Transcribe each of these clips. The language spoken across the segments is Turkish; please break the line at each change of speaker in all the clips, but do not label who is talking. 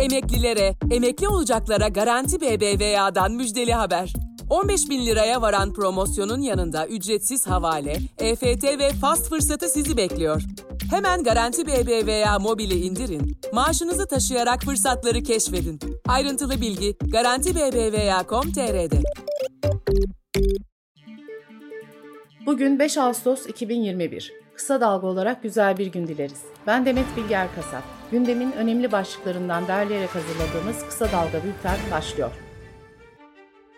Emeklilere, emekli olacaklara Garanti BBVA'dan müjdeli haber. 15 bin liraya varan promosyonun yanında ücretsiz havale, EFT ve fast fırsatı sizi bekliyor. Hemen Garanti BBVA mobili indirin, maaşınızı taşıyarak fırsatları keşfedin. Ayrıntılı bilgi Garanti BBVA.com.tr'de.
Bugün 5 Ağustos 2021. Kısa dalga olarak güzel bir gün dileriz. Ben Demet Bilge Erkasap. Gündemin önemli başlıklarından derleyerek hazırladığımız Kısa Dalga Bülten başlıyor.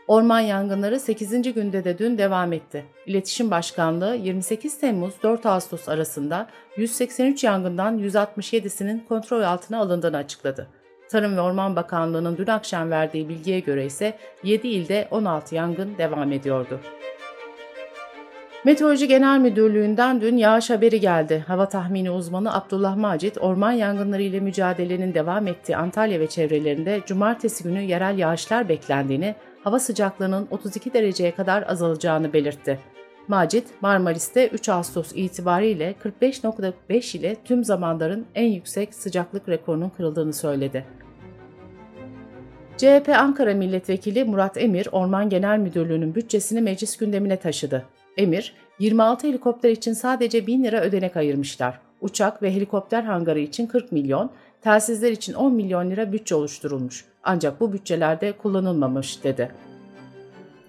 Orman yangınları 8. günde de dün devam etti. İletişim Başkanlığı 28 Temmuz 4 Ağustos arasında 183 yangından 167'sinin kontrol altına alındığını açıkladı. Tarım ve Orman Bakanlığı'nın dün akşam verdiği bilgiye göre ise 7 ilde 16 yangın devam ediyordu. Meteoroloji Genel Müdürlüğü'nden dün yağış haberi geldi. Hava tahmini uzmanı Abdullah Macit, orman yangınları ile mücadelenin devam ettiği Antalya ve çevrelerinde cumartesi günü yerel yağışlar beklendiğini, hava sıcaklığının 32 dereceye kadar azalacağını belirtti. Macit, Marmaris'te 3 Ağustos itibariyle 45.5 ile tüm zamanların en yüksek sıcaklık rekorunun kırıldığını söyledi. CHP Ankara Milletvekili Murat Emir, Orman Genel Müdürlüğü'nün bütçesini meclis gündemine taşıdı. Emir, 26 helikopter için sadece 1000 lira ödenek ayırmışlar. Uçak ve helikopter hangarı için 40 milyon, telsizler için 10 milyon lira bütçe oluşturulmuş. Ancak bu bütçelerde kullanılmamış dedi.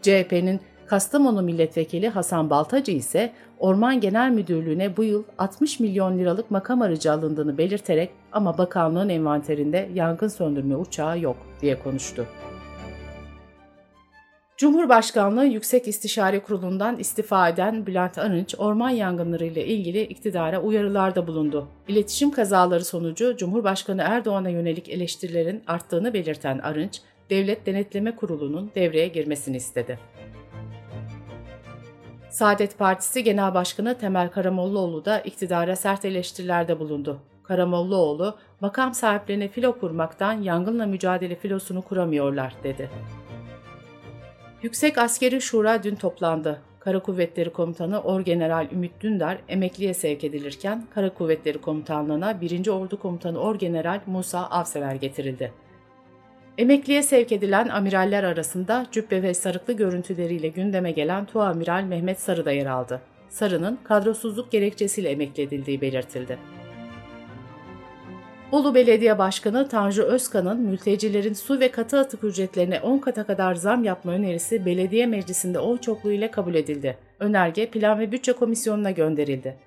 CHP'nin Kastamonu Milletvekili Hasan Baltacı ise Orman Genel Müdürlüğü'ne bu yıl 60 milyon liralık makam aracı alındığını belirterek ama bakanlığın envanterinde yangın söndürme uçağı yok diye konuştu. Cumhurbaşkanlığı Yüksek İstişare Kurulu'ndan istifa eden Bülent Arınç, orman yangınları ile ilgili iktidara uyarılarda bulundu. İletişim kazaları sonucu Cumhurbaşkanı Erdoğan'a yönelik eleştirilerin arttığını belirten Arınç, Devlet Denetleme Kurulu'nun devreye girmesini istedi. Saadet Partisi Genel Başkanı Temel Karamollaoğlu da iktidara sert eleştirilerde bulundu. Karamollaoğlu, makam sahiplerine filo kurmaktan yangınla mücadele filosunu kuramıyorlar, dedi. Yüksek Askeri Şura dün toplandı. Kara Kuvvetleri Komutanı Orgeneral Ümit Dündar emekliye sevk edilirken Kara Kuvvetleri Komutanlığı'na 1. Ordu Komutanı Orgeneral Musa Avsever getirildi. Emekliye sevk edilen amiraller arasında cübbe ve sarıklı görüntüleriyle gündeme gelen Tuamiral Mehmet Sarı da yer aldı. Sarı'nın kadrosuzluk gerekçesiyle emekli edildiği belirtildi. Bolu Belediye Başkanı Tanju Özkan'ın mültecilerin su ve katı atık ücretlerine 10 kata kadar zam yapma önerisi belediye meclisinde oy çokluğu ile kabul edildi. Önerge Plan ve Bütçe Komisyonu'na gönderildi.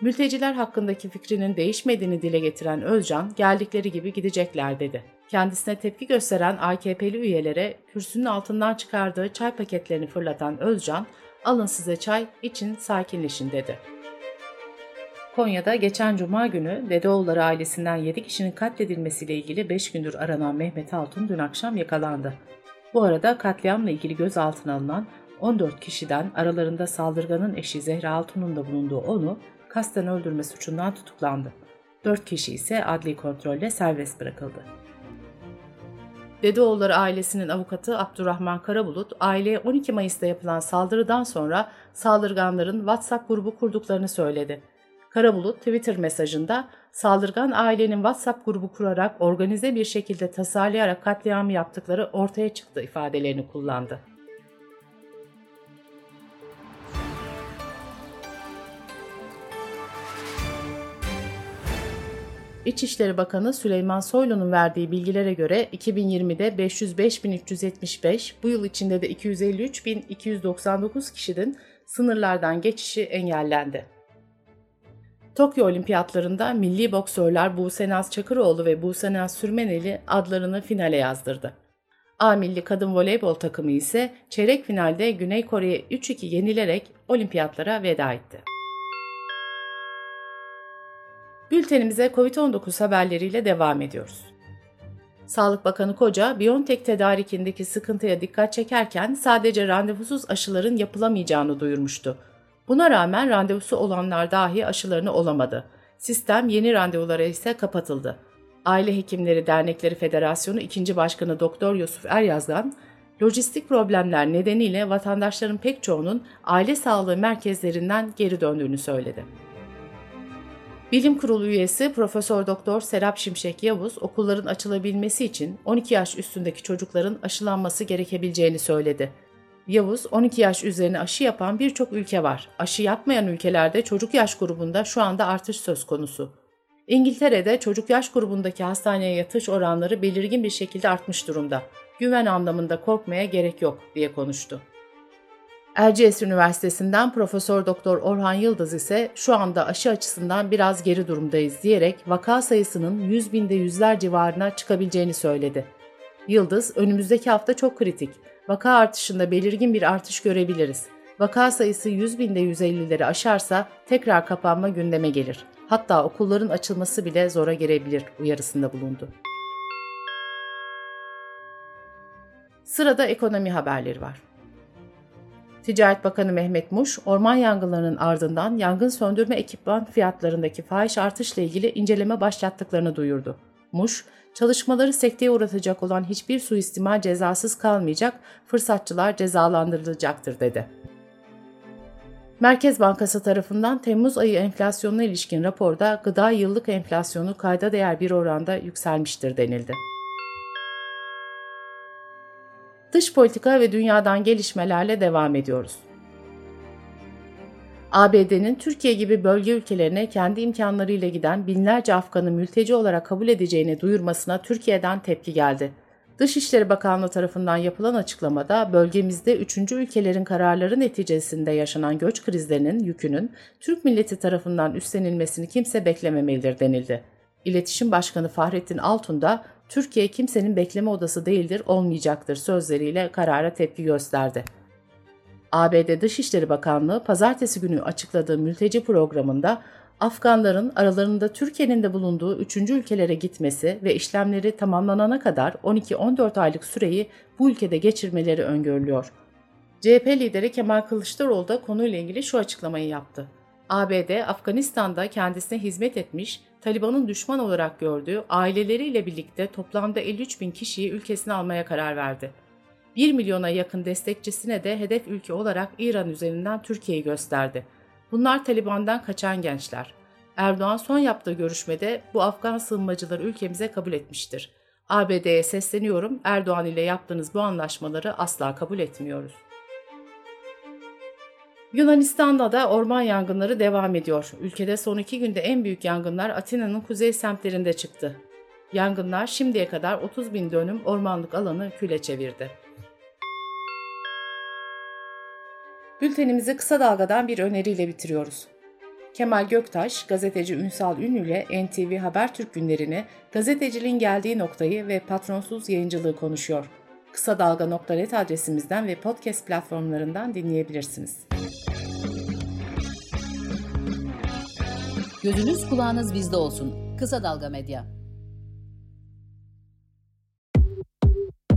Mülteciler hakkındaki fikrinin değişmediğini dile getiren Özcan, geldikleri gibi gidecekler dedi. Kendisine tepki gösteren AKP'li üyelere kürsünün altından çıkardığı çay paketlerini fırlatan Özcan, alın size çay, için sakinleşin dedi. Konya'da geçen cuma günü Dedeoğulları ailesinden 7 kişinin katledilmesiyle ilgili 5 gündür aranan Mehmet Altun dün akşam yakalandı. Bu arada katliamla ilgili gözaltına alınan 14 kişiden aralarında saldırganın eşi Zehra Altun'un da bulunduğu onu kasten öldürme suçundan tutuklandı. 4 kişi ise adli kontrolle serbest bırakıldı. Dedeoğulları ailesinin avukatı Abdurrahman Karabulut, aileye 12 Mayıs'ta yapılan saldırıdan sonra saldırganların WhatsApp grubu kurduklarını söyledi. Karabulut Twitter mesajında saldırgan ailenin WhatsApp grubu kurarak organize bir şekilde tasarlayarak katliamı yaptıkları ortaya çıktı ifadelerini kullandı. İçişleri Bakanı Süleyman Soylu'nun verdiği bilgilere göre 2020'de 505.375, bu yıl içinde de 253.299 kişinin sınırlardan geçişi engellendi. Tokyo Olimpiyatlarında milli boksörler Buse Naz Çakıroğlu ve Buse Naz Sürmeneli adlarını finale yazdırdı. A milli kadın voleybol takımı ise çeyrek finalde Güney Kore'ye 3-2 yenilerek olimpiyatlara veda etti. Bültenimize COVID-19 haberleriyle devam ediyoruz. Sağlık Bakanı Koca, Biontech tedarikindeki sıkıntıya dikkat çekerken sadece randevusuz aşıların yapılamayacağını duyurmuştu. Buna rağmen randevusu olanlar dahi aşılarını olamadı. Sistem yeni randevulara ise kapatıldı. Aile Hekimleri Dernekleri Federasyonu 2. Başkanı Doktor Yusuf Eryazgan, lojistik problemler nedeniyle vatandaşların pek çoğunun aile sağlığı merkezlerinden geri döndüğünü söyledi. Bilim Kurulu üyesi Profesör Doktor Serap Şimşek Yavuz okulların açılabilmesi için 12 yaş üstündeki çocukların aşılanması gerekebileceğini söyledi. Yavuz, 12 yaş üzerine aşı yapan birçok ülke var. Aşı yapmayan ülkelerde çocuk yaş grubunda şu anda artış söz konusu. İngiltere'de çocuk yaş grubundaki hastaneye yatış oranları belirgin bir şekilde artmış durumda. Güven anlamında korkmaya gerek yok diye konuştu. Erciyes Üniversitesi'nden Profesör Doktor Orhan Yıldız ise şu anda aşı açısından biraz geri durumdayız diyerek vaka sayısının 100 binde yüzler civarına çıkabileceğini söyledi. Yıldız, önümüzdeki hafta çok kritik. Vaka artışında belirgin bir artış görebiliriz. Vaka sayısı 100 binde 150'leri aşarsa tekrar kapanma gündeme gelir. Hatta okulların açılması bile zora girebilir uyarısında bulundu. Sırada ekonomi haberleri var. Ticaret Bakanı Mehmet Muş, orman yangınlarının ardından yangın söndürme ekipman fiyatlarındaki fahiş artışla ilgili inceleme başlattıklarını duyurdu. Muş, çalışmaları sekteye uğratacak olan hiçbir suistimal cezasız kalmayacak, fırsatçılar cezalandırılacaktır dedi. Merkez Bankası tarafından Temmuz ayı enflasyonuna ilişkin raporda gıda yıllık enflasyonu kayda değer bir oranda yükselmiştir denildi. Dış politika ve dünyadan gelişmelerle devam ediyoruz. ABD'nin Türkiye gibi bölge ülkelerine kendi imkanlarıyla giden binlerce Afgan'ı mülteci olarak kabul edeceğini duyurmasına Türkiye'den tepki geldi. Dışişleri Bakanlığı tarafından yapılan açıklamada bölgemizde üçüncü ülkelerin kararları neticesinde yaşanan göç krizlerinin yükünün Türk milleti tarafından üstlenilmesini kimse beklememelidir denildi. İletişim Başkanı Fahrettin Altun da Türkiye kimsenin bekleme odası değildir, olmayacaktır sözleriyle karara tepki gösterdi. ABD Dışişleri Bakanlığı pazartesi günü açıkladığı mülteci programında Afganların aralarında Türkiye'nin de bulunduğu üçüncü ülkelere gitmesi ve işlemleri tamamlanana kadar 12-14 aylık süreyi bu ülkede geçirmeleri öngörülüyor. CHP lideri Kemal Kılıçdaroğlu da konuyla ilgili şu açıklamayı yaptı. ABD, Afganistan'da kendisine hizmet etmiş, Taliban'ın düşman olarak gördüğü aileleriyle birlikte toplamda 53 bin kişiyi ülkesine almaya karar verdi. 1 milyona yakın destekçisine de hedef ülke olarak İran üzerinden Türkiye'yi gösterdi. Bunlar Taliban'dan kaçan gençler. Erdoğan son yaptığı görüşmede bu Afgan sığınmacıları ülkemize kabul etmiştir. ABD'ye sesleniyorum, Erdoğan ile yaptığınız bu anlaşmaları asla kabul etmiyoruz. Yunanistan'da da orman yangınları devam ediyor. Ülkede son iki günde en büyük yangınlar Atina'nın kuzey semtlerinde çıktı. Yangınlar şimdiye kadar 30 bin dönüm ormanlık alanı küle çevirdi. Bültenimizi kısa dalgadan bir öneriyle bitiriyoruz. Kemal Göktaş, gazeteci Ünsal Ünlü ile NTV Habertürk günlerini, gazeteciliğin geldiği noktayı ve patronsuz yayıncılığı konuşuyor. Kısa Dalga.net adresimizden ve podcast platformlarından dinleyebilirsiniz.
Gözünüz kulağınız bizde olsun. Kısa Dalga Medya.